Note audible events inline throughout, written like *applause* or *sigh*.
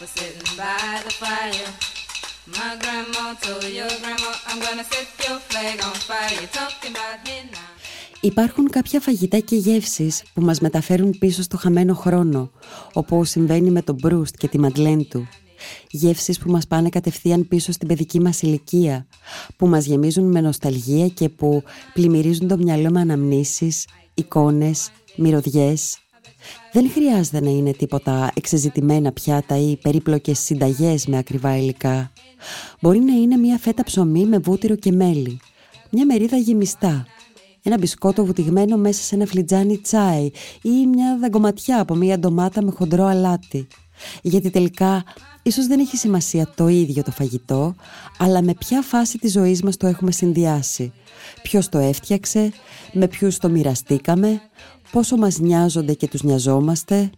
was sitting by the fire. My grandma told your grandma, I'm gonna set your flag on fire. You're talking about henna. Υπάρχουν κάποια φαγητά και γεύσεις που μας μεταφέρουν πίσω στο χαμένο χρόνο, όπως συμβαίνει με τον Μπρούστ και τη Μαντλέν του. Γεύσεις που μας πάνε κατευθείαν πίσω στην παιδική μας ηλικία, που μας γεμίζουν με νοσταλγία και που πλημμυρίζουν το μυαλό με αναμνήσεις, εικόνες, μυρωδιές. Δεν χρειάζεται να είναι τίποτα εξεζητημένα πιάτα ή περίπλοκες συνταγές με ακριβά υλικά. Μπορεί να είναι μια φέτα ψωμί με βούτυρο και μέλι, μια μερίδα γεμιστά, ένα μπισκότο βουτυγμένο μέσα σε ένα φλιτζάνι τσάι ή μια δαγκωματιά από μια ντομάτα με χοντρό αλάτι. Γιατί τελικά ίσως δεν έχει σημασία το ίδιο το φαγητό, αλλά με ποια φάση της ζωής μας το έχουμε συνδυάσει. Ποιος το έφτιαξε, με ποιους το μοιραστήκαμε, πόσο μας νοιάζονται και τους νοιαζόμαστε;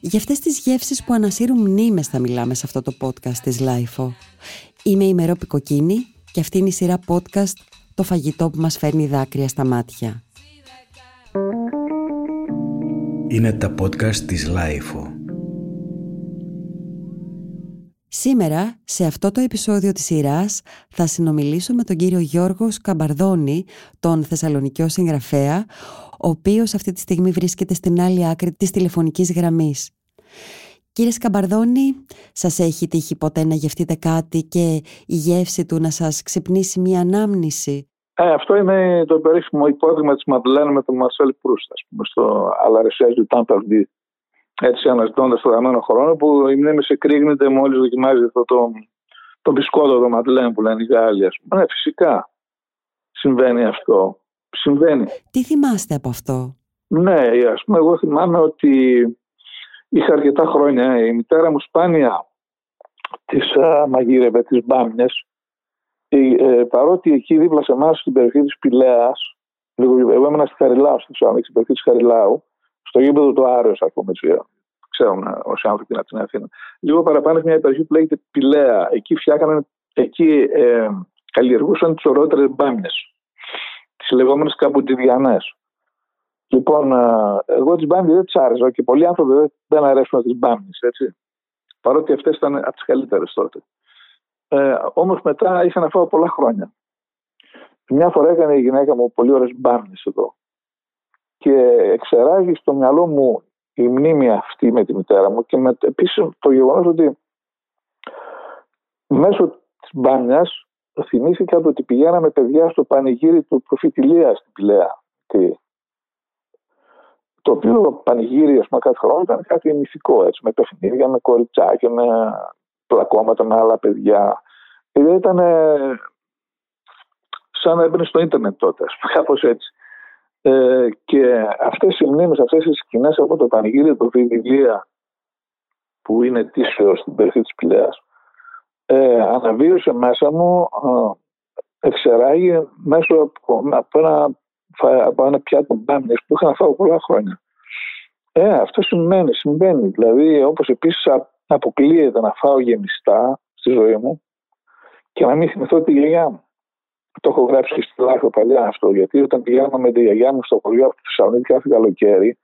Για αυτές τις γεύσεις που ανασύρουν μνήμες θα μιλάμε σε αυτό το podcast της LIFO. Είμαι η Μερόπη Κοκκίνη και αυτή είναι η σειρά podcast «Το φαγητό που μας φέρνει δάκρυα στα μάτια». Είναι τα podcast της LIFO. Σήμερα, σε αυτό το επεισόδιο της σειράς, θα συνομιλήσω με τον κύριο Γιώργο Σκαμπαρδόνη, τον Θεσσαλονικιό συγγραφέα, ο οποίος αυτή τη στιγμή βρίσκεται στην άλλη άκρη της τηλεφωνικής γραμμής. Κύριε Σκαμπαρδόνη, σας έχει τύχει ποτέ να γευτείτε κάτι και η γεύση του να σας ξυπνήσει μια ανάμνηση; Ε, αυτό είναι το περίφημο υπόδειγμα της Μαντλένα με τον Μαρσέλ Προύστ, ας πούμε, στο Αλαρεσιάζ του Τάμπερντι έτσι αναζητώντας το δαμένο χρόνο που η μνήμη σε κρύγνεται μόλις δοκιμάζει αυτό το, το μπισκότο το ματλέν που λένε οι Γάλλοι. Ναι, φυσικά συμβαίνει αυτό. Συμβαίνει. Τι θυμάστε από αυτό; Ναι, ας πούμε, εγώ θυμάμαι ότι είχα αρκετά χρόνια. Η μητέρα μου σπάνια τις μαγείρευε, τις μπάμιες. Ε, παρότι εκεί δίπλα σε εμάς στην περιοχή της Πηλαίας, εγώ έμενα στη Χαριλάου, στην περιοχή της Χαριλάου, στο γήπεδο του Άρεος, ας πούμε, ξέρουν όσοι άνθρωποι από την Αθήνα. Λίγο παραπάνω μια περιοχή που λέγεται Πηλαία. Εκεί φτιάχναν, εκεί ε, καλλιεργούσαν τις ωραιότερε μπάμιε. Τις λεγόμενες καποτιδιανέ. Λοιπόν, ε, εγώ τις μπάμιε δεν τις άρεσα και πολλοί άνθρωποι δεν, δεν αρέσουν τις μπάμιε, έτσι. Παρότι αυτές ήταν από τις καλύτερες τότε. Ε, Όμως μετά είχα να φάω πολλά χρόνια. Μια φορά έκανε η γυναίκα μου πολύ ωραίες μπάμιε εδώ. Και εξεράγει στο μυαλό μου η μνήμη αυτή με τη μητέρα μου και με, επίσης το γεγονός ότι μέσω της μπάνιας θυμήθηκα ότι πηγαίναμε παιδιά στο πανηγύρι του προφητηλία στην Πηλαία. Το οποίο πανηγύρι, ας πούμε, κάθε χρόνο ήταν κάτι μυθικό, έτσι, με παιχνίδια, με κοριτσάκια, με πλακώματα με άλλα παιδιά. Και ήταν σαν να έμπαινε στο ίντερνετ τότε, κάπως έτσι. Ε, και αυτές οι μνήμες, αυτές οι σκηνές από το πανηγύρι του Βιβλία που είναι τίσιο στην περιοχή της Πηλαίας ε, αναβίωσε μέσα μου ε, εξεράγει μέσω από, από, ένα, από ένα πιάτο μπάμιες που είχα να φάω πολλά χρόνια. Ε, αυτό συμβαίνει, συμβαίνει. Δηλαδή όπως επίσης αποκλείεται να φάω γεμιστά στη ζωή μου και να μην θυμηθώ τη γιαγιά μου. Το έχω γράψει και στη Λάχο παλιά αυτό, γιατί όταν πηγαίναμε με τη γιαγιά μου στο χωριό από τη Θεσσαλονίκη κάθε καλοκαίρι,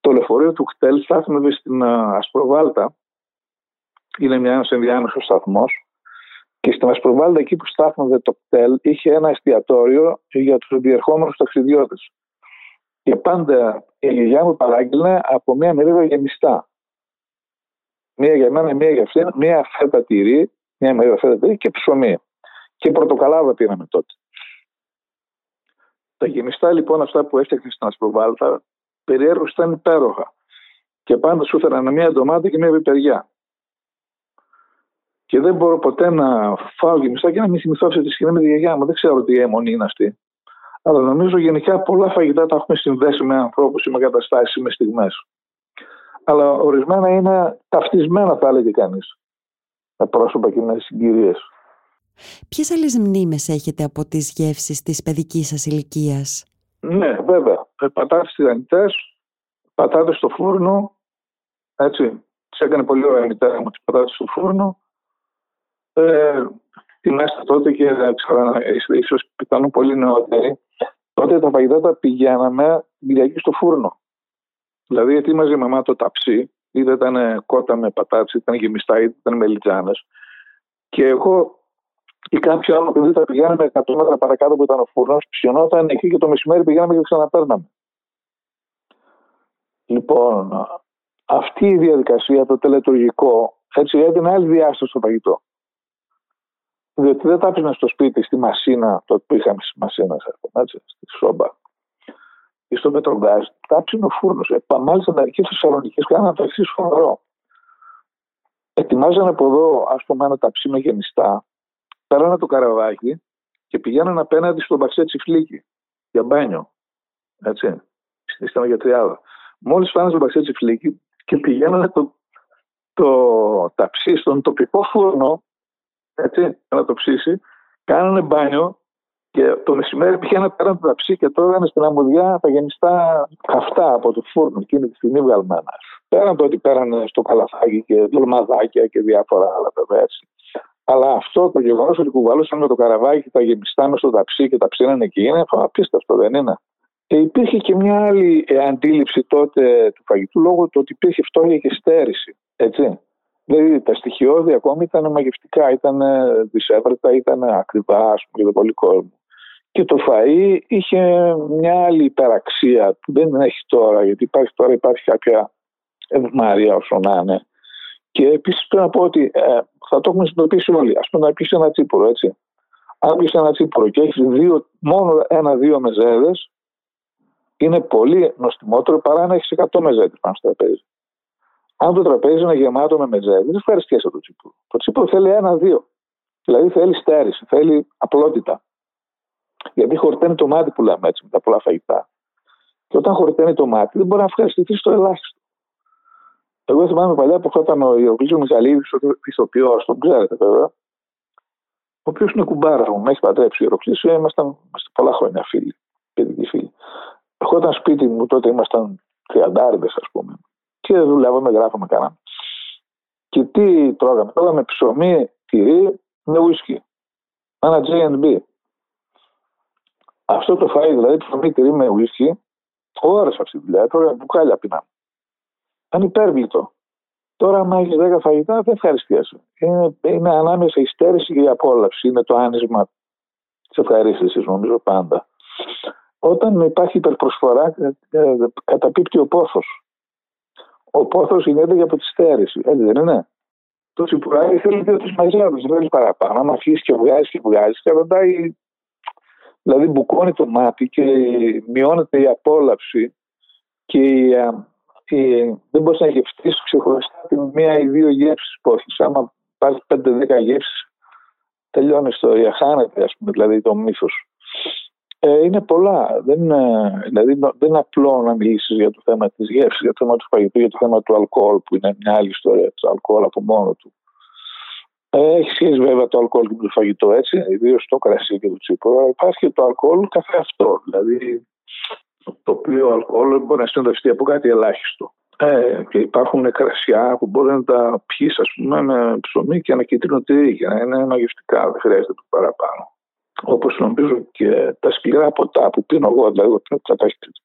το λεωφορείο του χτέλ στάθμευε στην Ασπροβάλτα. Είναι μια ένας ενδιάμεσος σταθμός. Και στην Ασπροβάλτα, εκεί που στάθμευε το χτέλ, είχε ένα εστιατόριο για τους διερχόμενου ταξιδιώτες. Και πάντα η γιαγιά μου παράγγελνε από μια μερίδα γεμιστά. Μία για μένα, μία για αυτήν, μία φέτα τυρί, μία μερίδα φέτα τυρί και ψωμί. Και πρωτοκαλάδα πήραμε τότε. Τα γεμιστά λοιπόν αυτά που έφτιαχνε στην Ασπροβάλτα περιέργως ήταν υπέροχα. Και πάντα σου έφεραν μία ντομάτα και μία πιπεριά. Και δεν μπορώ ποτέ να φάω γεμιστά και να μην θυμηθώ αυτή τη σκηνή με τη γιαγιά μου. Δεν ξέρω τι αιμονή είναι αυτή. Αλλά νομίζω γενικά πολλά φαγητά τα έχουμε συνδέσει με ανθρώπους ή με καταστάσει ή με στιγμές. Αλλά ορισμένα είναι ταυτισμένα, θα έλεγε κανείς. Με πρόσωπα και με συγκυρίες. Ποιες άλλες μνήμες έχετε από τις γεύσεις της παιδικής σας ηλικίας; Ναι, βέβαια. Ε, πατάτες τηγανιτές, πατάτες στο φούρνο, έτσι. Τις έκανε πολύ ωραία η μητέρα μου τις πατάτες στο φούρνο. Ε, μέσα τότε και δεν ξέρω, ίσως πιθανόν πολύ νεότεροι. Τότε τα φαγητά τα πηγαίναμε Κυριακή στο φούρνο. Δηλαδή, ετοίμαζε η μαμά το ταψί, είτε ήταν κότα με πατάτες, είτε ήταν γεμιστά, είτε ήταν μελιτζάνες. Και εγώ ή κάποιο άλλο παιδί θα πηγαίναμε 100 μέτρα παρακάτω που ήταν ο φούρνος, ψιωνόταν εκεί και το μεσημέρι πηγαίναμε και ξαναπέρναμε. Λοιπόν, αυτή η διαδικασία, το τελετουργικό, έτσι έδινε άλλη διάσταση στο φαγητό. Διότι δεν τα άφηνα στο σπίτι, στη Μασίνα, το που είχαμε στη Μασίνα, έτσι, στη Σόμπα, ή στο Μετρογκάζ, τα άφηνε ο φούρνος. Ε, μάλιστα, μερικέ Θεσσαλονίκε κάνανε το εξής φοβερό. Ετοιμάζανε από εδώ, ας πούμε, ένα ταψί με γεμιστά, πέρανε το καραβάκι και πηγαίνανε απέναντι στον Μπαξέ Τσιφλίκη για μπάνιο. Έτσι, στη τριάδα. Μόλις πάνε στον Μπαξέ Τσιφλίκη και πηγαίνανε το, το ταψί στον τοπικό φούρνο, έτσι, να το ψήσει, κάνανε μπάνιο και το μεσημέρι πήγαινε πέραν το ταψί και τρώγανε στην αμμουδιά τα γενιστά καυτά από το φούρνο εκείνη τη στιγμή βγαλμένα. Πέραν το ότι πέρανε στο καλαθάκι και δολμαδάκια και διάφορα άλλα βέβαια έτσι. Αλλά αυτό το γεγονός ότι κουβαλούσαν με το καραβάκι τα γεμιστά με στο ταψί και τα ψήνανε εκεί είναι απίστευτο, δεν είναι. Και υπήρχε και μια άλλη αντίληψη τότε του φαγητού λόγω του ότι υπήρχε φτώχεια και στέρηση. Έτσι. Δηλαδή τα στοιχειώδη ακόμη ήταν μαγευτικά, ήταν δυσέβρετα, ήταν ακριβά ας πούμε, για τον πολύ κόσμο. Και το φαΐ είχε μια άλλη υπεραξία που δεν έχει τώρα, γιατί υπάρχει τώρα υπάρχει κάποια ευμάρεια όσο να είναι. Και επίσης πρέπει να πω ότι ε, θα το έχουμε συνειδητοποιήσει όλοι. Α πούμε να πεις ένα τσίπορο, έτσι. Αν πεις ένα τσίπορο και έχεις μόνο ένα-δύο μεζέδες, είναι πολύ νοστιμότερο παρά να έχεις 100 μεζέδες πάνω στο τραπέζι. Αν το τραπέζι είναι γεμάτο με μεζέδες, δεν ευχαριστιέσαι το τσίπορο. Το τσίπορο θέλει ένα-δύο. Δηλαδή θέλει στέρηση, θέλει απλότητα. Γιατί χορταίνει το μάτι που λέμε έτσι με τα πολλά φαγητά. Και όταν χορταίνει το μάτι δεν μπορεί να ευχαριστηθείς στο ελάχιστο. Εγώ θυμάμαι παλιά που ήταν ο Ιωκλής Μιχαλίδης, ο ηθοποιό, τον ξέρετε βέβαια, ο οποίος είναι κουμπάρα μου, με έχει παντρέψει ο Ιωκλής, ήμασταν, ήμασταν πολλά χρόνια φίλοι, παιδικοί φίλοι. όταν σπίτι μου τότε ήμασταν τριαντάριδες, ας πούμε, και δουλεύαμε, γράφαμε κανένα. Και τι τρώγαμε, τρώγαμε ψωμί, τυρί με ουίσκι. Ένα J&B. Αυτό το φάει, δηλαδή ψωμί, τυρί με ουίσκι, ώρε αυτή τη δουλειά, τρώγαμε μπουκάλια πεινάμε ανυπέρβλητο. Τώρα, αν έχεις 10 φαγητά, δεν ευχαριστιέσαι. Είναι, είναι ανάμεσα η στέρηση και η απόλαυση. Είναι το άνισμα της ευχαρίστησης, νομίζω πάντα. Όταν υπάρχει υπερπροσφορά, ε, ε, καταπίπτει ο πόθος. Ο πόθος γίνεται από τη στέρηση, έτσι δεν είναι; Το τσιπουράκι θέλει δύο τρεις μαζεύει, δεν θέλεις παραπάνω. Αν αρχίσεις και βγάζεις και βγάζεις, και ρωτάει. Δηλαδή, μπουκώνει το μάτι και μειώνεται η απόλαυση και η ε, δεν μπορείς να γευστείς ξεχωριστά την μία ή δύο γεύσεις που έχεις. Άμα πάρεις 5-10 γεύσεις, τελειώνει η ιστορία. Χάνεται, ας πούμε, δηλαδή το μύθος. Ε, είναι πολλά. Δεν είναι, δηλαδή, δεν είναι απλό να μιλήσεις για το θέμα της γεύσης, για το θέμα του φαγητού, για το θέμα του αλκοόλ, που είναι μια άλλη ιστορία. Το αλκοόλ από μόνο του. Ε, έχει σχέση βέβαια το αλκοόλ και το φαγητό έτσι, ιδίως το κρασί και το τσίπρο. Υπάρχει και το αλκοόλ καθε αυτό. Δηλαδή το οποίο αλκοόλ μπορεί να συνοδευτεί από κάτι ελάχιστο. Ε, και υπάρχουν κρασιά που μπορεί να τα πιει, ας πούμε, με ψωμί και ένα κίτρινο τυρί για να είναι μαγευτικά, δεν χρειάζεται το παραπάνω. Όπως νομίζω και τα σκληρά ποτά που πίνω εγώ, δηλαδή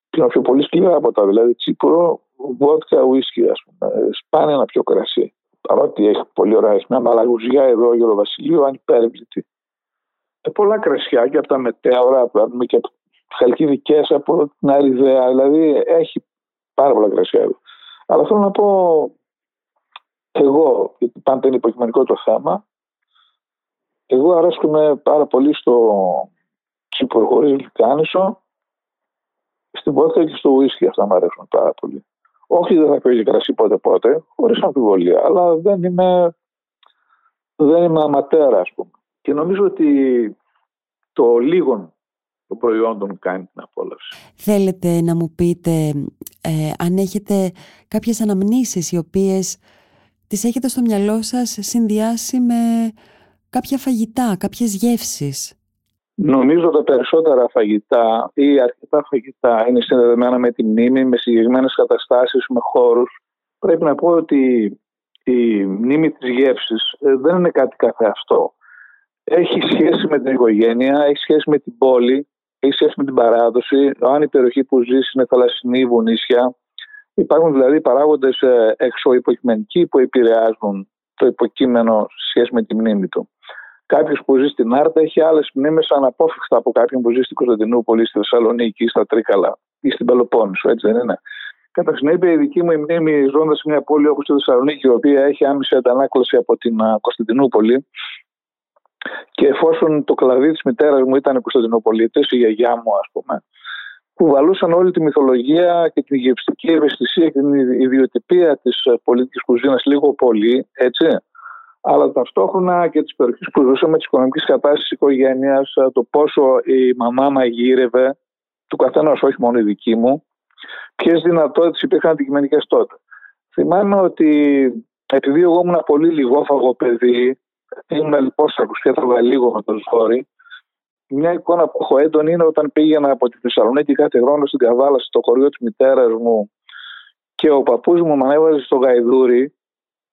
πίνω πιο πολύ σκληρά ποτά, δηλαδή τσίπουρο, βότκα, ουίσκι, ας πούμε. Σπάνια ένα πιο κρασί. Παρότι έχει πολύ ωραία, έχει μια μαλαγουζιά εδώ, Γιώργο Βασιλείου, ανυπέρβλητη. Ε, πολλά κρασιά και από τα μετέωρα, που και από χαλκιδικές από την Αριδέα. Δηλαδή έχει πάρα πολλά κρασιά. Αλλά θέλω να πω εγώ, γιατί πάντα είναι υποκειμενικό το θέμα, εγώ αρέσκομαι πάρα πολύ στο τσίπρο χωρίς λικάνισο, στην πόρτα και στο ουίσκι αυτά μου αρέσουν πάρα πολύ. Όχι δεν θα παίζει κρασί πότε πότε, χωρίς αμφιβολία, αλλά δεν είμαι, δεν είμαι αματέρα ας πούμε. Και νομίζω ότι το λίγο των προϊόντων κάνει την απόλαυση. Θέλετε να μου πείτε ε, αν έχετε κάποιες αναμνήσεις οι οποίες τις έχετε στο μυαλό σας συνδυάσει με κάποια φαγητά, κάποιες γεύσεις; Νομίζω τα περισσότερα φαγητά ή αρκετά φαγητά είναι συνδεδεμένα με τη μνήμη, με συγκεκριμένες καταστάσεις, με χώρους. Πρέπει να πω ότι η μνήμη της γεύσης ε, δεν είναι κάτι καθεαυτό. Έχει σχέση με την οικογένεια, έχει σχέση με την πόλη, έχει σχέση με την παράδοση. Αν η περιοχή που ζεις είναι θαλασσινή, βουνίσια, Υπάρχουν δηλαδή παράγοντες εξωυποκειμενικοί που επηρεάζουν το υποκείμενο σε σχέση με τη μνήμη του. Κάποιος που ζει στην Άρτα έχει άλλες μνήμες αναπόφευκτα από κάποιον που ζει στην Κωνσταντινούπολη, στη Θεσσαλονίκη, στα Τρίκαλα ή στην Πελοπόννησο, έτσι δεν είναι; Κατά συνέπεια, η δική μου μνήμη ζώντα σε μια πόλη όπως τη Θεσσαλονίκη, η οποία έχει άμεση αντανάκλαση από την Κωνσταντινούπολη, και εφόσον το κλαδί της μητέρας μου ήταν Κωνσταντινοπολίτε, η γιαγιά μου, ας πούμε, κουβαλούσαν όλη τη μυθολογία και την γευστική ευαισθησία και την ιδιοτυπία της πολιτική κουζίνας λίγο πολύ, έτσι αλλά ταυτόχρονα και τι περιοχέ που ζούσαμε, της οικονομικής κατάστασης τη οικογένεια, το πόσο η μαμά μαγείρευε, του καθένα, όχι μόνο η δική μου, ποιες δυνατότητες υπήρχαν αντικειμενικές τότε. Θυμάμαι ότι επειδή εγώ ήμουν πολύ λιγόφαγο παιδί, ήμουν λοιπόν και έτρωγα λίγο με το ζόρι, μια εικόνα που έχω έντονη είναι όταν πήγαινα από τη Θεσσαλονίκη κάθε χρόνο στην Καβάλα, στο χωριό της μητέρας μου και ο παππούς μου με ανέβαζε στο γαϊδούρι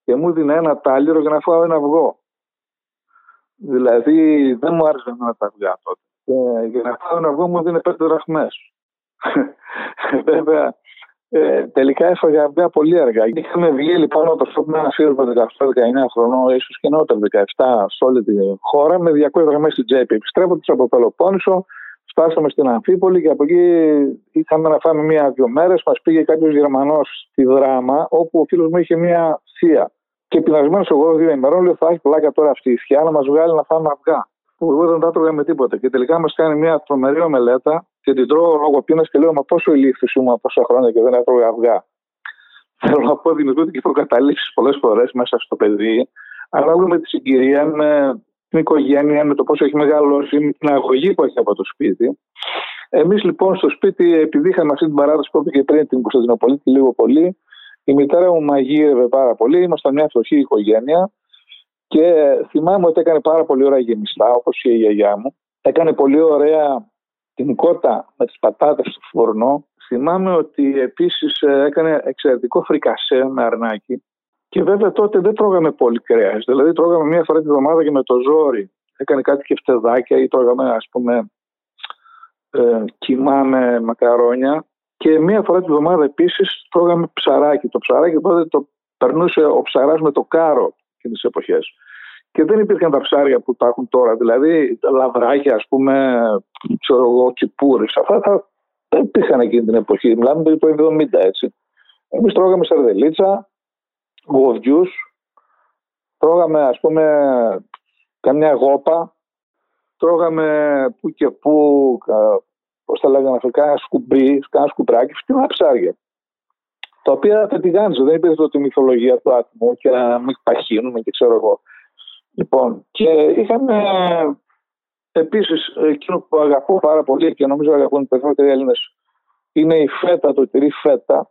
και μου δίνει ένα τάλιρο για να φάω ένα αυγό. Δηλαδή δεν μου άρεσε να τα αυγά τότε. Και για να φάω ένα αυγό μου δίνει πέντε δραχμές. *laughs* Βέβαια, ε, τελικά έφαγα αυγά πολύ αργά. Είχαμε βγει λοιπόν από το με ένα φίλο 18-19 χρονών, ίσως και νότερο 17, σε όλη τη χώρα, με 200 δραχμές στην τσέπη. Επιστρέφοντα από Πελοπόννησο, φτάσαμε στην Αμφίπολη και από εκεί είχαμε να φάμε μία-δύο μέρες. Μας πήγε κάποιος Γερμανός στη Δράμα, όπου ο φίλος μου είχε μία θεία. Και πεινασμένος εγώ δύο ημερών, λέω θα έχει πλάκα τώρα αυτή η σκιά να μας βγάλει να φάμε αυγά. Που εγώ δεν τα έτρωγα με τίποτα. Και τελικά μας κάνει μια τρομερή ομελέτα και την τρώω λόγω πείνας και λέω Μα πόσο ηλίθιος ήμουν πόσα χρόνια και δεν έτρωγα αυγά. Θέλω να πω δημιουργούνται και προκαταλήψει πολλές φορές μέσα στο παιδί, ανάλογα με τη συγκυρία, με την οικογένεια, με το πόσο έχει μεγαλώσει, με την αγωγή που έχει από το σπίτι. Εμείς λοιπόν στο σπίτι, επειδή είχαμε αυτή την παράδοση που έπαιξε πριν την Κωνσταντινοπολίτη λίγο πολύ, η μητέρα μου μαγείρευε πάρα πολύ. Ήμασταν μια φτωχή οικογένεια και θυμάμαι ότι έκανε πάρα πολύ ωραία γεμιστά, όπως και η γιαγιά μου. Έκανε πολύ ωραία την κότα με τις πατάτες στο φουρνό. Θυμάμαι ότι επίσης έκανε εξαιρετικό φρικασέ με αρνάκι. Και βέβαια τότε δεν τρώγαμε πολύ κρέας. Δηλαδή τρώγαμε μία φορά τη βδομάδα και με το ζόρι. Έκανε κάτι και φτεδάκια ή τρώγαμε, ας πούμε, ε, κοιμά με μακαρόνια. Και μία φορά τη βδομάδα επίσης τρώγαμε ψαράκι. Το ψαράκι τότε το περνούσε ο ψαράς με το κάρο εκείνες τις εποχές. Και δεν υπήρχαν τα ψάρια που τα έχουν τώρα. Δηλαδή τα λαβράκια, ας πούμε, ξέρω εγώ, κυπούρε. Αυτά θα, δεν υπήρχαν εκείνη την εποχή. Μιλάμε το 70 έτσι. Εμείς τρώγαμε σαρδελίτσα, γοβιούς, τρώγαμε ας πούμε καμιά γόπα, τρώγαμε που και που πώς τα λέγανε αυτό, κάνα σκουμπί, κάνα σκουμπράκι, φτηνά ψάρια. Τα οποία τα τηγάνιζε, δεν υπήρχε τότε μυθολογία του άτομου και να μην παχύνουμε και ξέρω εγώ. Λοιπόν, και είχαμε επίσης εκείνο που αγαπώ πάρα πολύ και νομίζω αγαπούν οι περισσότεροι Έλληνες είναι η φέτα, το τυρί φέτα,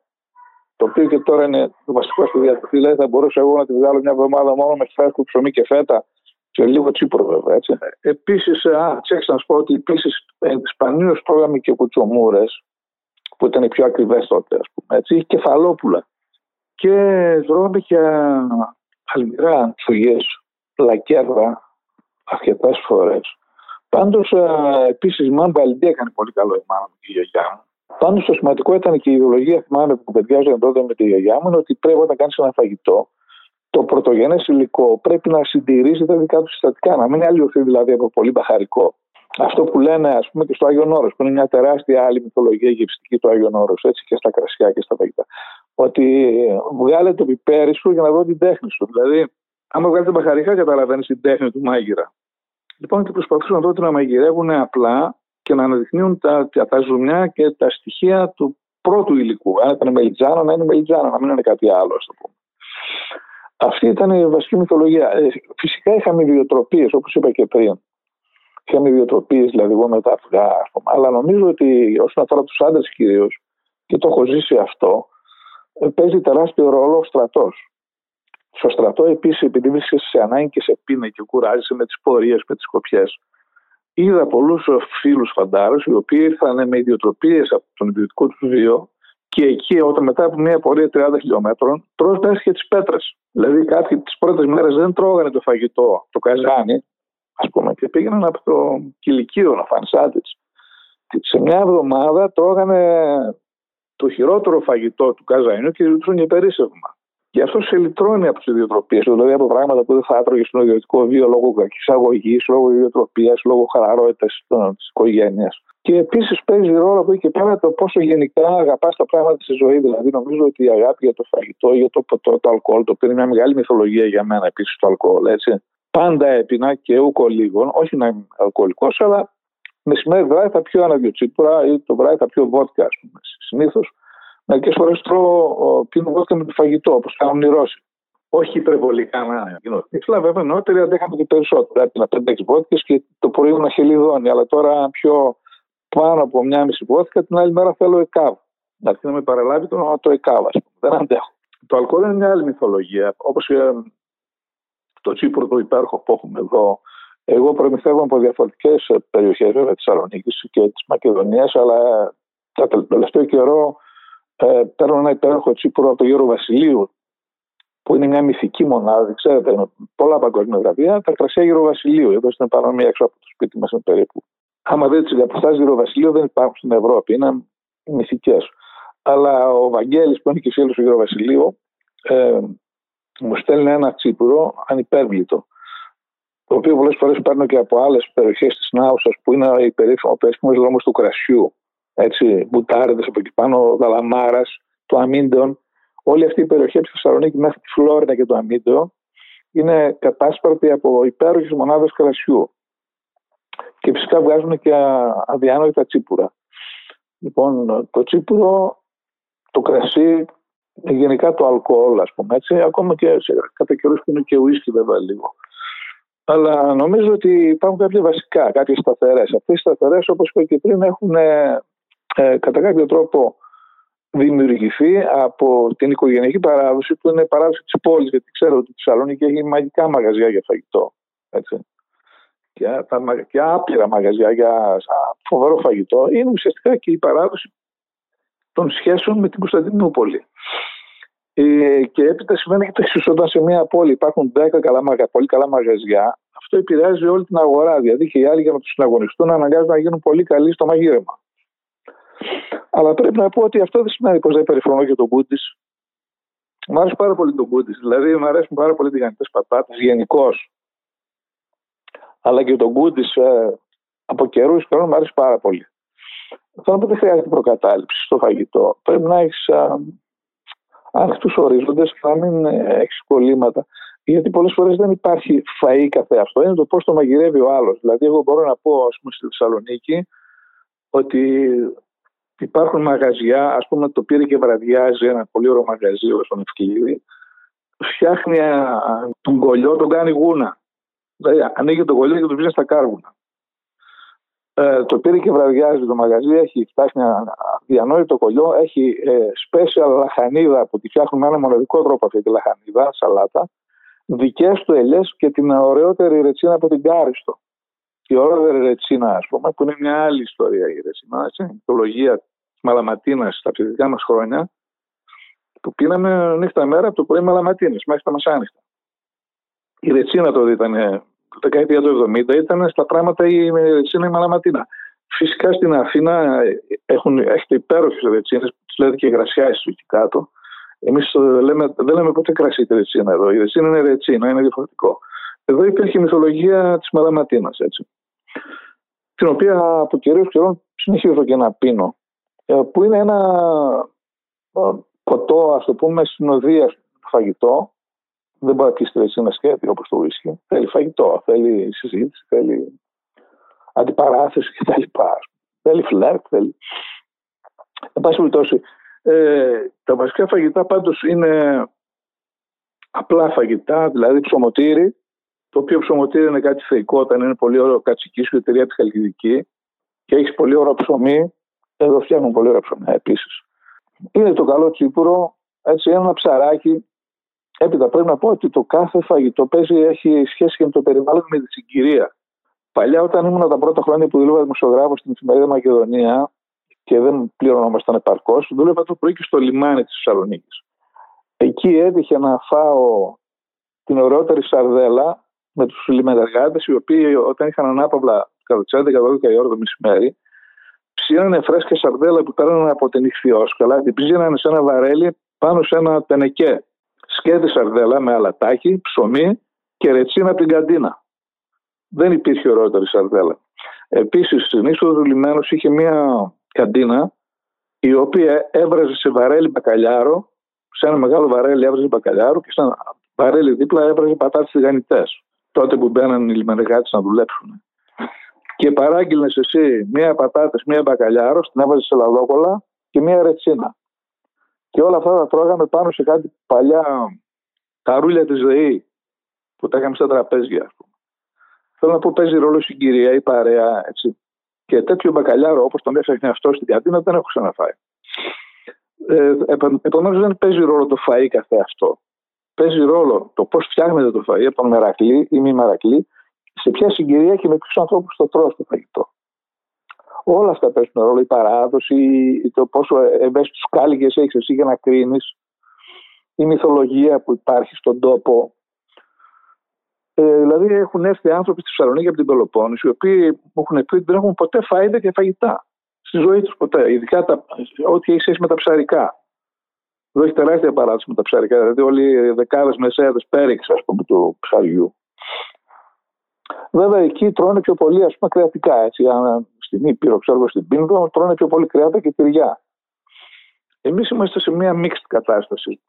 το οποίο και τώρα είναι το βασικό στη διατροφή. Δηλαδή θα μπορούσα εγώ να τη βγάλω μια εβδομάδα μόνο με φρέσκο ψωμί και φέτα και λίγο τσίπρο βέβαια. Έτσι. Επίσης, ξέχασα να σου πω ότι επίσης σπανίως πρόγραμμα και κουτσομούρες, που ήταν οι πιο ακριβές τότε, ας πούμε, έτσι, κεφαλόπουλα. Και τρώγαμε και αλμυρά αντσογέ, λακέρδα, αρκετές φορές. Πάντως, επίσης, η Μάμπα έκανε πολύ καλό η μάνα μου και η γιαγιά μου. Πάντω, το σημαντικό ήταν και η ιδεολογία, θυμάμαι που παιδιάζαν τότε με τη γιαγιά μου, ότι πρέπει να κάνεις ένα φαγητό το πρωτογενές υλικό πρέπει να συντηρήσει τα δικά του συστατικά, να μην αλλοιωθεί δηλαδή από πολύ μπαχαρικό. Αυτό που λένε, ας πούμε, και στο Άγιο Όρος, που είναι μια τεράστια άλλη μυθολογία γευστική του Άγιο Όρος, έτσι και στα κρασιά και στα φαγητά. Ότι βγάλε το πιπέρι σου για να δω την τέχνη σου. Δηλαδή, άμα βγάλετε μπαχαρικά, καταλαβαίνεις την τέχνη του μάγειρα. Λοιπόν, και προσπαθούσαν τότε να μαγειρεύουν απλά και να αναδεικνύουν τα, τα ζουμιά και τα στοιχεία του πρώτου υλικού. Αν ήταν μελιτζάνα, να είναι μελιτζάνα, να μην είναι κάτι άλλο, ας το πούμε. Αυτή ήταν η βασική μυθολογία. Ε, φυσικά είχαμε ιδιοτροπίες, όπως είπα και πριν. Είχαμε ιδιοτροπίες, δηλαδή εγώ με τα αυγά, αλλά νομίζω ότι όσον αφορά τους άντρες κυρίως, και το έχω ζήσει αυτό, ε, παίζει τεράστιο ρόλο ο στρατός. Στο στρατό, επίσης, επειδή βρίσκεσαι σε ανάγκη και σε πείνα και κουράζεσαι με τις πορείες, με τις κοπιέ, είδα πολλούς φίλους φαντάρους οι οποίοι ήρθαν με ιδιοτροπίες από τον ιδιωτικό τους βίο και εκεί, όταν μετά από μια πορεία 30 χιλιόμετρων, τρως και τις πέτρες. Δηλαδή, κάποιοι τις πρώτες μέρες δεν τρώγανε το φαγητό, το καζάνι, ας πούμε, και πήγαιναν από το κηλικείο να φάνε σάντιτς. Σε μια εβδομάδα τρώγανε το χειρότερο φαγητό του καζαϊνού και ζητούσαν για περίσσευμα. Και αυτό σε λυτρώνει από τις ιδιοτροπίες, δηλαδή από πράγματα που δεν θα έτρωγε στον ιδιωτικό βίο λόγω κακής αγωγής, λόγω ιδιοτροπίας, λόγω χαλαρότητας της οικογένειας. Και επίσης παίζει ρόλο από εκεί και πέρα το πόσο γενικά αγαπάς τα πράγματα στη ζωή. Δηλαδή, νομίζω ότι η αγάπη για το φαγητό, για το ποτό, το αλκοόλ, το οποίο είναι μια μεγάλη μυθολογία για μένα επίσης το αλκοόλ, έτσι. Πάντα έπεινα και ούκο λίγο, όχι να είμαι αλκοολικός, αλλά μεσημέρι βράδυ θα πιω ένα τσίπουρα ή το βράδυ θα πιω βότκα, ας πούμε. Συνήθως μερικές φορές τρώω πίνω βότκα με το φαγητό, όπως κάνουν οι Ρώσοι. Όχι υπερβολικά να γίνω τύφλα, βέβαια νωρίτερα αντέχαμε και περισσότερο. Έπεινα 5-6 βότκες και το πρωί ήμουν χελιδόνι, αλλά τώρα πιο πάνω από μια μισή βότκα, την άλλη μέρα θέλω εκάβ. Να να με παραλάβει το, το εκάβ, Δεν αντέχω. Το αλκοόλ είναι μια άλλη μυθολογία. Όπως το τσίπουρο το υπέροχο που έχουμε εδώ. Εγώ προμηθεύω από διαφορετικές περιοχές της Θεσσαλονίκης και της Μακεδονίας, αλλά το τελευταίο καιρό ε, παίρνω ένα υπέροχο τσίπουρο από το Γιώργο Βασιλείου, που είναι μια μυθική μονάδα. Ξέρετε, είναι πολλά παγκόσμια βραβεία. Τα κρασιά Γιώργο Βασιλείου, εδώ στην παρόμοια έξω από το σπίτι μας περίπου. Άμα δείτε τι εγκαταστάσει Γιώργο Βασιλείου, δεν υπάρχουν στην Ευρώπη. Είναι μυθικές. Αλλά ο Βαγγέλης που είναι και φίλος του Γιώργο Βασιλείου, ε, μου στέλνει ένα τσίπουρο ανυπέρβλητο. Το οποίο πολλές φορές παίρνω και από άλλες περιοχές της Νάουσας που είναι ο περίφημος δρόμος του κρασιού. Έτσι, μπουτάριδε από εκεί πάνω, Δαλαμάρας, το Αμίντεον. Όλη αυτή η περιοχή από τη Θεσσαλονίκη μέχρι τη Φλόρινα και το Αμίντεο είναι κατάσπαρτη από υπέροχες μονάδες κρασιού. Και φυσικά βγάζουν και αδιάνοητα τσίπουρα. Λοιπόν, το τσίπουρο, το κρασί γενικά το αλκοόλ, ας πούμε έτσι, ακόμα και σε, κατά καιρούς που είναι και ουίσκι βέβαια λίγο. Αλλά νομίζω ότι υπάρχουν κάποια βασικά, κάποιες σταθερές. Αυτές οι σταθερές, όπως είπα και πριν, έχουν ε, ε, κατά κάποιο τρόπο δημιουργηθεί από την οικογενειακή παράδοση που είναι παράδοση της πόλης. Γιατί ξέρω ότι η Θεσσαλονίκη έχει μαγικά μαγαζιά για φαγητό. Έτσι. Και, τα, και άπειρα μαγαζιά για φοβερό φαγητό. Είναι ουσιαστικά και η παράδοση των σχέσεων με την Κωνσταντινούπολη. Ε, και έπειτα σημαίνει και το εξής: Όταν σε μια πόλη υπάρχουν 10 καλά, πολύ καλά μαγαζιά, αυτό επηρεάζει όλη την αγορά. Δηλαδή και οι άλλοι για να τους συναγωνιστούν αναγκάζονται να γίνουν πολύ καλοί στο μαγείρεμα. Αλλά πρέπει να πω ότι αυτό δεν σημαίνει πως δεν περιφρονώ και τον Κούντι. Μου άρεσε πάρα πολύ τον Κούντι. Δηλαδή, μου αρέσουν πάρα πολύ τηγανιτέ πατάτες γενικώς. Αλλά και τον Κούντι ε, από καιρούς καιρού μου αρέσει πάρα πολύ. Θέλω να πω δεν χρειάζεται προκατάληψη στο φαγητό. Πρέπει να έχεις ανοιχτούς ορίζοντες και να μην έχεις κολλήματα. Γιατί πολλές φορές δεν υπάρχει φαΐ καθε αυτό. Είναι το πώς το μαγειρεύει ο άλλος. Δηλαδή, εγώ μπορώ να πω, ας πούμε, στη Θεσσαλονίκη ότι υπάρχουν μαγαζιά, ας πούμε, το πήρε και βραδιάζει ένα πολύ ωραίο μαγαζί στον Ευκυλίδη. Φτιάχνει τον κολλιό, τον κάνει γούνα. Δηλαδή, ανοίγει τον κολλιό και τον βγάζει στα κάρβουνα. Ε, το πήρε και βραδιάζει το μαγαζί, έχει φτιάξει ένα διανόητο κολλιό, έχει ε, special λαχανίδα που τη φτιάχνουν με ένα μοναδικό τρόπο αυτή τη λαχανίδα, σαλάτα, δικές του ελιές και την ωραιότερη ρετσίνα από την Κάριστο. Η ωραιότερη ρετσίνα, ας πούμε, που είναι μια άλλη ιστορία η ρετσίνα, έτσι, η μυθολογία της Μαλαματίνας στα φυσικά μας χρόνια, που πίναμε νύχτα μέρα από το πρωί Μαλαματίνες μέχρι τα μεσάνυχτα. Η ρετσίνα τότε ήταν το δεκαετία του 70 ήταν στα πράγματα η ρετσίνα η Μαλαματίνα. Φυσικά στην Αθήνα έχουν, έχετε υπέροχες ρετσίνε, τις λέτε και γρασιά εκεί κάτω. Εμείς δεν λέμε ποτέ κρασί τη ρετσίνα εδώ. Η ρετσίνα είναι ρετσίνα, είναι διαφορετικό. Εδώ υπήρχε η μυθολογία της Μαλαματίνα, έτσι. Την οποία από καιρό καιρό συνεχίζω και να πίνω. Ε, που είναι ένα ε, ποτό, ας το πούμε, συνοδεία φαγητό, δεν μπορεί να πει στη ένα σκέτη όπως το βρίσκει. Θέλει φαγητό, θέλει συζήτηση, θέλει αντιπαράθεση κτλ. Θέλει φλερτ, θέλει. Εν πάση περιπτώσει, ε, τα βασικά φαγητά πάντως είναι απλά φαγητά, δηλαδή ψωμοτήρι, το οποίο ψωμοτήρι είναι κάτι θεϊκό όταν είναι πολύ ωραίο κατσική σου εταιρεία τη Χαλκιδική και έχεις πολύ ωραίο ψωμί. Εδώ φτιάχνουν πολύ ωραία ψωμί επίσης. Είναι το καλό τσίπουρο, έτσι ένα ψαράκι Έπειτα πρέπει να πω ότι το κάθε φαγητό παίζει, έχει σχέση και με το περιβάλλον με τη συγκυρία. Παλιά, όταν ήμουν τα πρώτα χρόνια που δούλευα δημοσιογράφος στην εφημερίδα Μακεδονία και δεν πληρωνόμασταν επαρκώς, δούλευα το πρωί και στο λιμάνι της Θεσσαλονίκης. Εκεί έτυχε να φάω την ωραιότερη σαρδέλα με τους λιμενεργάτε, οι οποίοι όταν είχαν ανάπαυλα κατά τις 11-12 η ώρα το μεσημέρι, ψήνανε φρέσκα σαρδέλα που παίρνανε από την ηχθιόσκαλα, την ψήνανε σε ένα βαρέλι πάνω σε ένα τενεκέ. Σκέτη σαρδέλα με αλατάκι, ψωμί και ρετσίνα από την καντίνα. Δεν υπήρχε ωραιότερη σαρδέλα. Επίσης, στην είσοδο του λιμένους είχε μια καντίνα η οποία έβραζε σε βαρέλι μπακαλιάρο, σε ένα μεγάλο βαρέλι έβραζε μπακαλιάρο και σε ένα βαρέλι δίπλα έβραζε πατάτες τηγανιτές. Τότε που μπαίναν οι λιμενεργάτες να δουλέψουν. Και παράγγειλες εσύ μία πατάτες, μία μπακαλιάρο, την έβαζες σε λαδόκολα και μία ρετσίνα. Και όλα αυτά τα τρώγαμε πάνω σε κάτι παλιά καρούλια της ΔΕΗ που τα είχαμε στα τραπέζια. Θέλω να πω, παίζει ρόλο η συγκυρία, η παρέα. Έτσι. Και τέτοιο μπακαλιάρο όπως τον έφτιαχνε αυτό στην κατίνα δεν έχω ξαναφάει. Ε, Επομένως δεν παίζει ρόλο το φαΐ καθε αυτό. Παίζει ρόλο το πώς φτιάχνεται το φαΐ από τον μερακλή ή μη μερακλή, σε ποια συγκυρία και με ποιους ανθρώπους το τρως το φαγητό. Όλα αυτά παίζουν ρόλο. Η παράδοση, το πόσο ευαίσθητους κάλυγες έχεις εσύ για να κρίνεις, η μυθολογία που υπάρχει στον τόπο. Ε, δηλαδή έχουν έρθει άνθρωποι στη Θεσσαλονίκη από την Πελοπόννησο, οι οποίοι μου έχουν πει ότι δεν έχουν ποτέ φάει τέτοια φαγητά. Στη ζωή τους ποτέ. Ειδικά τα, ό,τι έχεις σχέση με τα ψαρικά. Εδώ έχει τεράστια παράδοση με τα ψαρικά. Δηλαδή, όλοι οι δεκάδες μεσαίδε πέριξ, ας πούμε, του ψαριού. Βέβαια, εκεί τρώνε πιο πολύ, ας πούμε, κρεατικά. Έτσι. Αν στην Ήπειρο, ξέρω στην Πίνδο, τρώνε πιο πολύ κρεάτα και τυριά. Εμείς είμαστε σε μια mixed κατάσταση.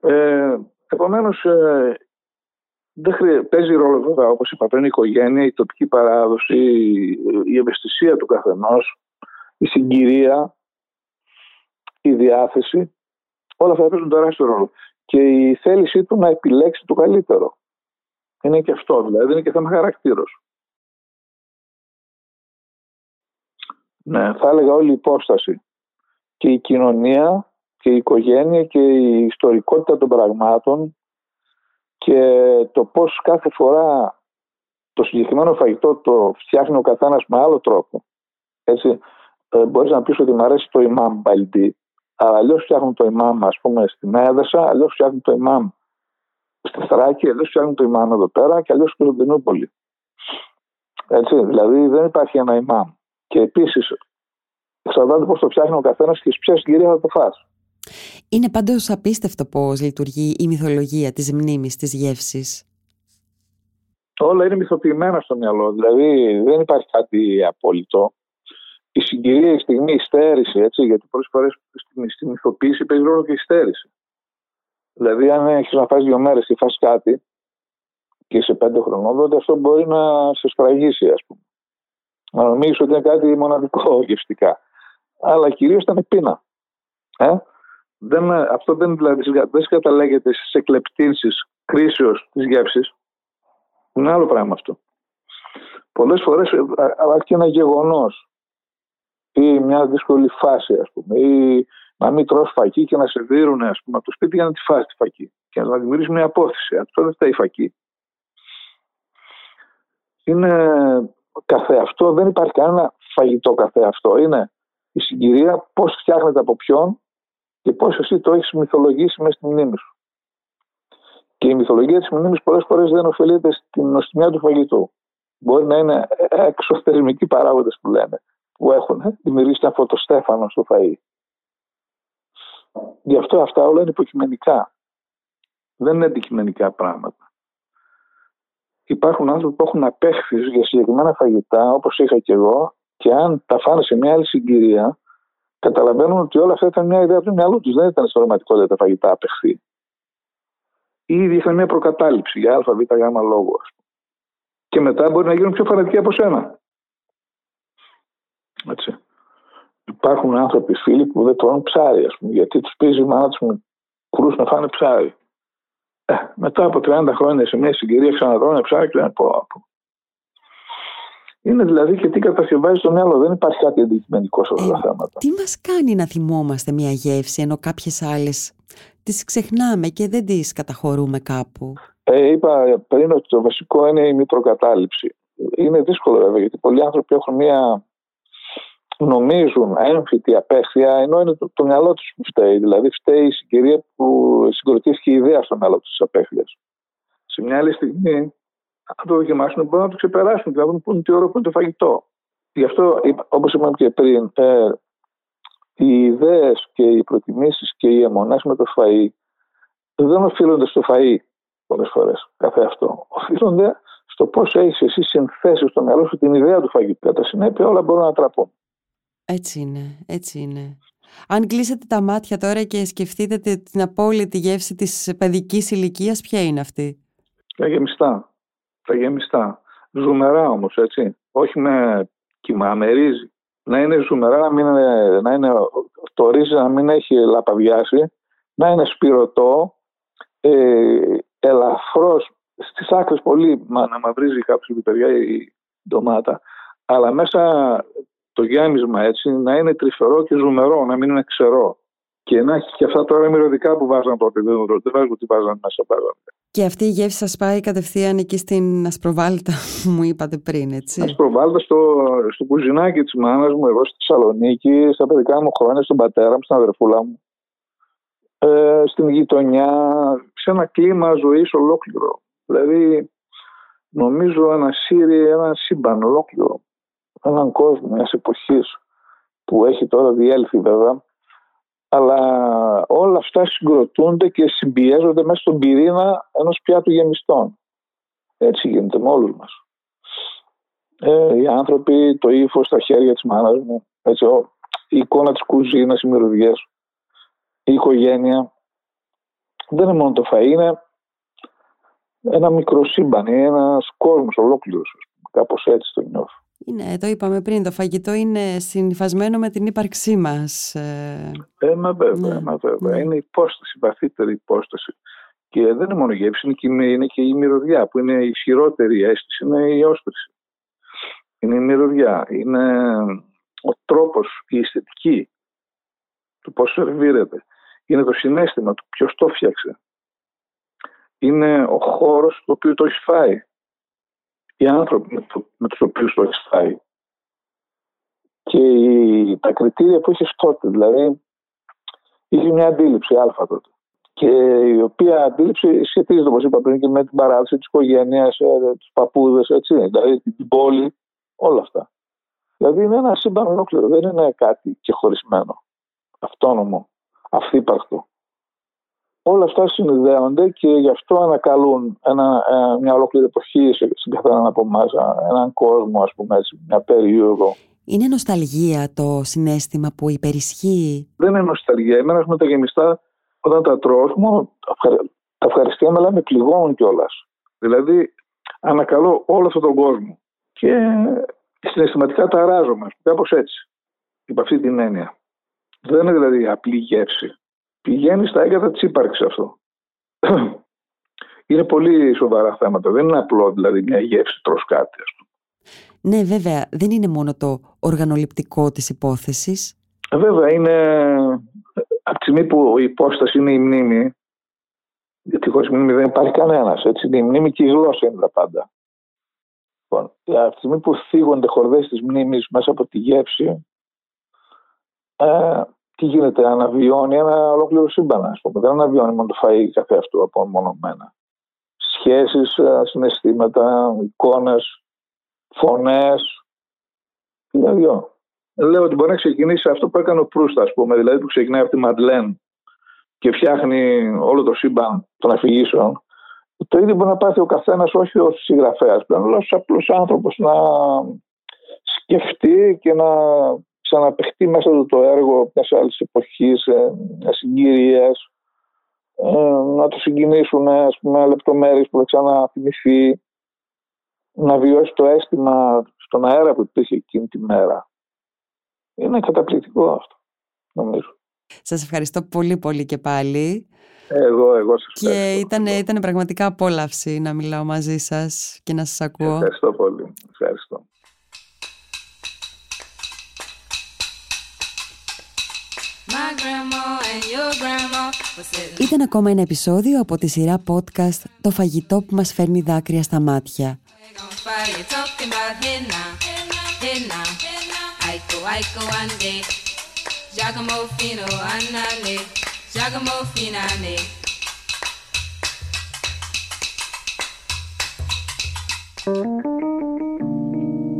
Ε, Επομένως, ε, δεν παίζει ρόλο βέβαια, όπως είπα πριν, η οικογένεια, η τοπική παράδοση, η ευαισθησία του καθενός, η συγκυρία, η διάθεση. Όλα αυτά παίζουν τεράστιο ρόλο. Και η θέλησή του να επιλέξει το καλύτερο. Είναι και αυτό, δηλαδή είναι και θέμα χαρακτήρος. Ναι, θα έλεγα όλη η υπόσταση. Και η κοινωνία και η οικογένεια και η ιστορικότητα των πραγμάτων και το πώς κάθε φορά το συγκεκριμένο φαγητό το φτιάχνει ο καθένας με άλλο τρόπο. Έτσι, ε, μπορείς να πεις ότι μου αρέσει το ημάμ μπαλντί, αλλά αλλιώς φτιάχνουν το ημάμ ας πούμε στην Έδεσα, αλλιώς φτιάχνουν το ημάμ στη Θράκη, αλλιώς φτιάχνουν το ημάμ εδώ πέρα και αλλιώς στην Κωνσταντινούπολη. Έτσι, δηλαδή δεν υπάρχει ένα ημάμ. Και επίσης εξαρτάται πώς το φτιάχνει ο καθένας και σε ποια συγκυρία θα το φας. Είναι πάντως απίστευτο πώς λειτουργεί η μυθολογία της μνήμης της γεύσης. Όλα είναι μυθοποιημένα στο μυαλό, δηλαδή δεν υπάρχει κάτι απόλυτο. Η συγκυρία, η στιγμή, η στέρηση, έτσι, γιατί πολλές φορές στη μυθοποίηση παίζει ρόλο και η στέρηση. Δηλαδή, αν έχεις να φας δύο μέρες και φας κάτι και σε πέντε χρονών, τότε αυτό μπορεί να σε σφραγίσει, ας πούμε. Να νομίζεις ότι είναι κάτι μοναδικό γευστικά. Αλλά κυρίως ήταν πείνα. Ε; Δεν, αυτό δεν, δηλαδή, δεν καταλέγεται στις εκλεπτύνσεις κρίσεως της γεύσης. Είναι άλλο πράγμα αυτό. Πολλές φορές αρκεί ένα γεγονός ή μια δύσκολη φάση, ας πούμε, ή να μην τρως φακή και να σε δίνουν ας πούμε, από το σπίτι για να τη φας τη φακή και να δημιουργήσεις μια απόθεση. Αυτό δεν φταίει η φακή. Είναι καθεαυτό, δεν υπάρχει κανένα φαγητό καθεαυτό. Είναι η συγκυρία, πώς φτιάχνεται από ποιον και πώς εσύ το έχεις μυθολογήσει μέσα στη μνήμη σου. Και η μυθολογία της μνήμης πολλές φορές δεν ωφελείται στην νοστιμιά του φαγητού. Μπορεί να είναι εξωθερμικοί παράγοντες που λένε, που έχουν δημιουργήσει ένα φωτοστέφανο στο φαΐ. Γι' αυτό αυτά όλα είναι υποκειμενικά. Δεν είναι αντικειμενικά πράγματα. Υπάρχουν άνθρωποι που έχουν απέχθει για συγκεκριμένα φαγητά, όπως είχα και εγώ, και αν τα φάνε σε μια άλλη συγκυρία, καταλαβαίνουν ότι όλα αυτά ήταν μια ιδέα από το μυαλό τους. Δεν ήταν στην πραγματικότητα τα φαγητά απεχθή. Ήδη είχαν μια προκατάληψη για ΑΒ γάμα λόγο. Και μετά μπορεί να γίνουν πιο φανατικοί από σένα. Έτσι. Υπάρχουν άνθρωποι, φίλοι, που δεν τρώνε ψάρι, ας πούμε, γιατί τους πει η μάνα τους με κρούς να φάνε ψάρι. Ε, μετά από 30 χρόνια σε μια συγκυρία ξαναδρώνε ψάρι και λένε πω, πω. Είναι δηλαδή και τι κατασκευάζεις το μυαλό. Δεν υπάρχει κάτι αντικειμενικό σε αυτά τα ε, θέματα. Τι μας κάνει να θυμόμαστε μια γεύση ενώ κάποιες άλλες τις ξεχνάμε και δεν τις καταχωρούμε κάπου; Ε, είπα πριν ότι το βασικό είναι η μητροκατάληψη. Είναι δύσκολο βέβαια γιατί πολλοί άνθρωποι έχουν μια νομίζουν έμφυτη απέχθεια ενώ είναι το, το μυαλό τους που φταίει. Δηλαδή φταίει η συγκυρία που συγκροτήθηκε η ιδέα στο μυαλό τους της απέχθειας. Σε μια άλλη στιγμή αν το δοκιμάσουν, μπορούν να το ξεπεράσουν και να δουν πού είναι τι ώρα που είναι το φαγητό. Γι' αυτό, όπως είπαμε και πριν, ε, οι ιδέες και οι προτιμήσεις και οι αιμονές με το φαΐ δεν οφείλονται στο φαΐ πολλές φορές, κάθε αυτό. Οφείλονται στο πώς έχεις εσύ συνθέσεις στο μυαλό σου την ιδέα του φαγητού. Κατά συνέπεια όλα μπορούν να τραπούν. Έτσι είναι, έτσι είναι. Αν κλείσετε τα μάτια τώρα και σκεφτείτε την απόλυτη γεύση της παιδικής ηλικίας, ποια είναι αυτή; Τα γεμιστά. Τα γεμιστά. Ζουμερά όμως, έτσι. Όχι με κοιμά, με ρύζι. Να είναι ζουμερά, να, μην είναι, να είναι το ρύζι να μην έχει λαπαβιάσει, να είναι σπυρωτό, ε, ελαφρώς, στις άκρες πολύ μα, να μαυρίζει κάποιος παιδιά η ντομάτα, αλλά μέσα το γέμισμα έτσι να είναι τρυφερό και ζουμερό, να μην είναι ξερό. Και να έχει και αυτά τώρα μυρωδικά που βάζαν τότε. Δεν, δεν βάζουν τι βάζαν μέσα. Βάζαν. Και αυτή η γεύση σας πάει κατευθείαν εκεί στην Ασπροβάλτα που *laughs* μου είπατε πριν, έτσι. Ασπροβάλτα στο, στο κουζινάκι της μάνας μου, εγώ στη Θεσσαλονίκη, στα παιδικά μου χρόνια, στον πατέρα μου, στην αδερφούλα μου. Ε, στην γειτονιά, σε ένα κλίμα ζωής ολόκληρο. Δηλαδή, νομίζω ένα Σύριο, ένα σύμπαν ολόκληρο έναν κόσμο μιας εποχής που έχει τώρα διέλθει βέβαια αλλά όλα αυτά συγκροτούνται και συμπιέζονται μέσα στον πυρήνα ενός πιάτου γεμιστών. Έτσι γίνεται με όλους μας. Ε, οι άνθρωποι, το ύφος στα χέρια της μάνας μου, έτσι, η εικόνα της κουζίνας, οι μυρωδιές, η οικογένεια. Δεν είναι μόνο το φαΐ, είναι ένα μικρό σύμπαν, είναι ένας κόσμος ολόκληρος. Κάπως έτσι το νιώθω. Είναι, το είπαμε πριν, το φαγητό είναι συνυφασμένο με την ύπαρξή μας. Ε, ε μα βέβαια, ναι. μα βέβαια. Ναι. Είναι υπόσταση, η βαθύτερη υπόσταση. Και δεν είναι μόνο η γεύση, είναι και, είναι και η μυρωδιά που είναι η ισχυρότερη αίσθηση, είναι η όσπριση. Είναι η μυρωδιά, είναι ο τρόπος, η αισθητική του πώς σερβίρεται. Είναι το συνέστημα του ποιος το φτιάξε. Είναι ο χώρος το οποίο το έχεις φάει οι άνθρωποι με, το, με τους οποίους το έχεις φάει. Και τα κριτήρια που έχεις τότε, δηλαδή είχε μια αντίληψη α τότε. Και η οποία αντίληψη σχετίζεται, όπως είπα πριν, και με την παράδοση της οικογένειας, ε, τους παππούδες, έτσι, δηλαδή την πόλη, όλα αυτά. Δηλαδή είναι ένα σύμπαν ολόκληρο, δεν είναι κάτι και χωρισμένο, αυτόνομο, αυθύπαρκτο όλα αυτά συνδέονται και γι' αυτό ανακαλούν ένα, ε, μια ολόκληρη εποχή στην καθένα από εμάς, έναν κόσμο, ας πούμε, έτσι, μια περίοδο. Είναι νοσταλγία το συνέστημα που υπερισχύει; Δεν είναι νοσταλγία. Εμένα με τα γεμιστά, όταν τα τρώω, μόνο τα ευχαριστία με με πληγώνουν κιόλας. Δηλαδή, ανακαλώ όλο αυτόν τον κόσμο. Και συναισθηματικά τα αράζομαι, κάπως έτσι. Υπ' αυτή την έννοια. Δεν είναι δηλαδή απλή γεύση πηγαίνει στα έγκατα της ύπαρξης αυτό. *clears throat* είναι πολύ σοβαρά θέματα. Δεν είναι απλό δηλαδή μια γεύση τρως κάτι. Ας πούμε. Ναι βέβαια δεν είναι μόνο το οργανοληπτικό της υπόθεσης. Βέβαια είναι από τη στιγμή που η υπόσταση είναι η μνήμη γιατί χωρίς μνήμη δεν υπάρχει κανένας. Έτσι, η μνήμη και η γλώσσα είναι τα πάντα. Λοιπόν, από τη στιγμή που θίγονται χορδές της μνήμης μέσα από τη γεύση ε, τι γίνεται, αναβιώνει ένα ολόκληρο σύμπαν, ας πούμε. Δεν αναβιώνει μόνο το φαΐ καθε αυτό απομονωμένα. Σχέσεις, ε, συναισθήματα, εικόνες, φωνές, δηλαδή. Λέω ότι μπορεί να ξεκινήσει αυτό που έκανε ο Προύστα, ας πούμε, δηλαδή που ξεκινάει από τη Μαντλέν και φτιάχνει όλο το σύμπαν των αφηγήσεων. Το ίδιο μπορεί να πάθει ο καθένας όχι ως συγγραφέας πλέον, αλλά ως απλός άνθρωπος να σκεφτεί και να ξαναπεχτεί μέσα του το έργο μιας άλλης εποχής, ε, μιας συγκυρίας, ε, να το συγκινήσουν ας πούμε, λεπτομέρειες που θα ξαναθυμηθεί, να βιώσει το αίσθημα στον αέρα που υπήρχε εκείνη τη μέρα. Είναι καταπληκτικό αυτό, νομίζω. Σας ευχαριστώ πολύ πολύ και πάλι. Εγώ, εγώ σας και ευχαριστώ. Και ήταν, πραγματικά απόλαυση να μιλάω μαζί σας και να σας ακούω. Ευχαριστώ πολύ. Ευχαριστώ. Ήταν ακόμα ένα επεισόδιο από τη σειρά podcast «Το φαγητό που μας φέρνει δάκρυα στα μάτια».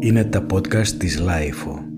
Είναι τα podcast της LiFO.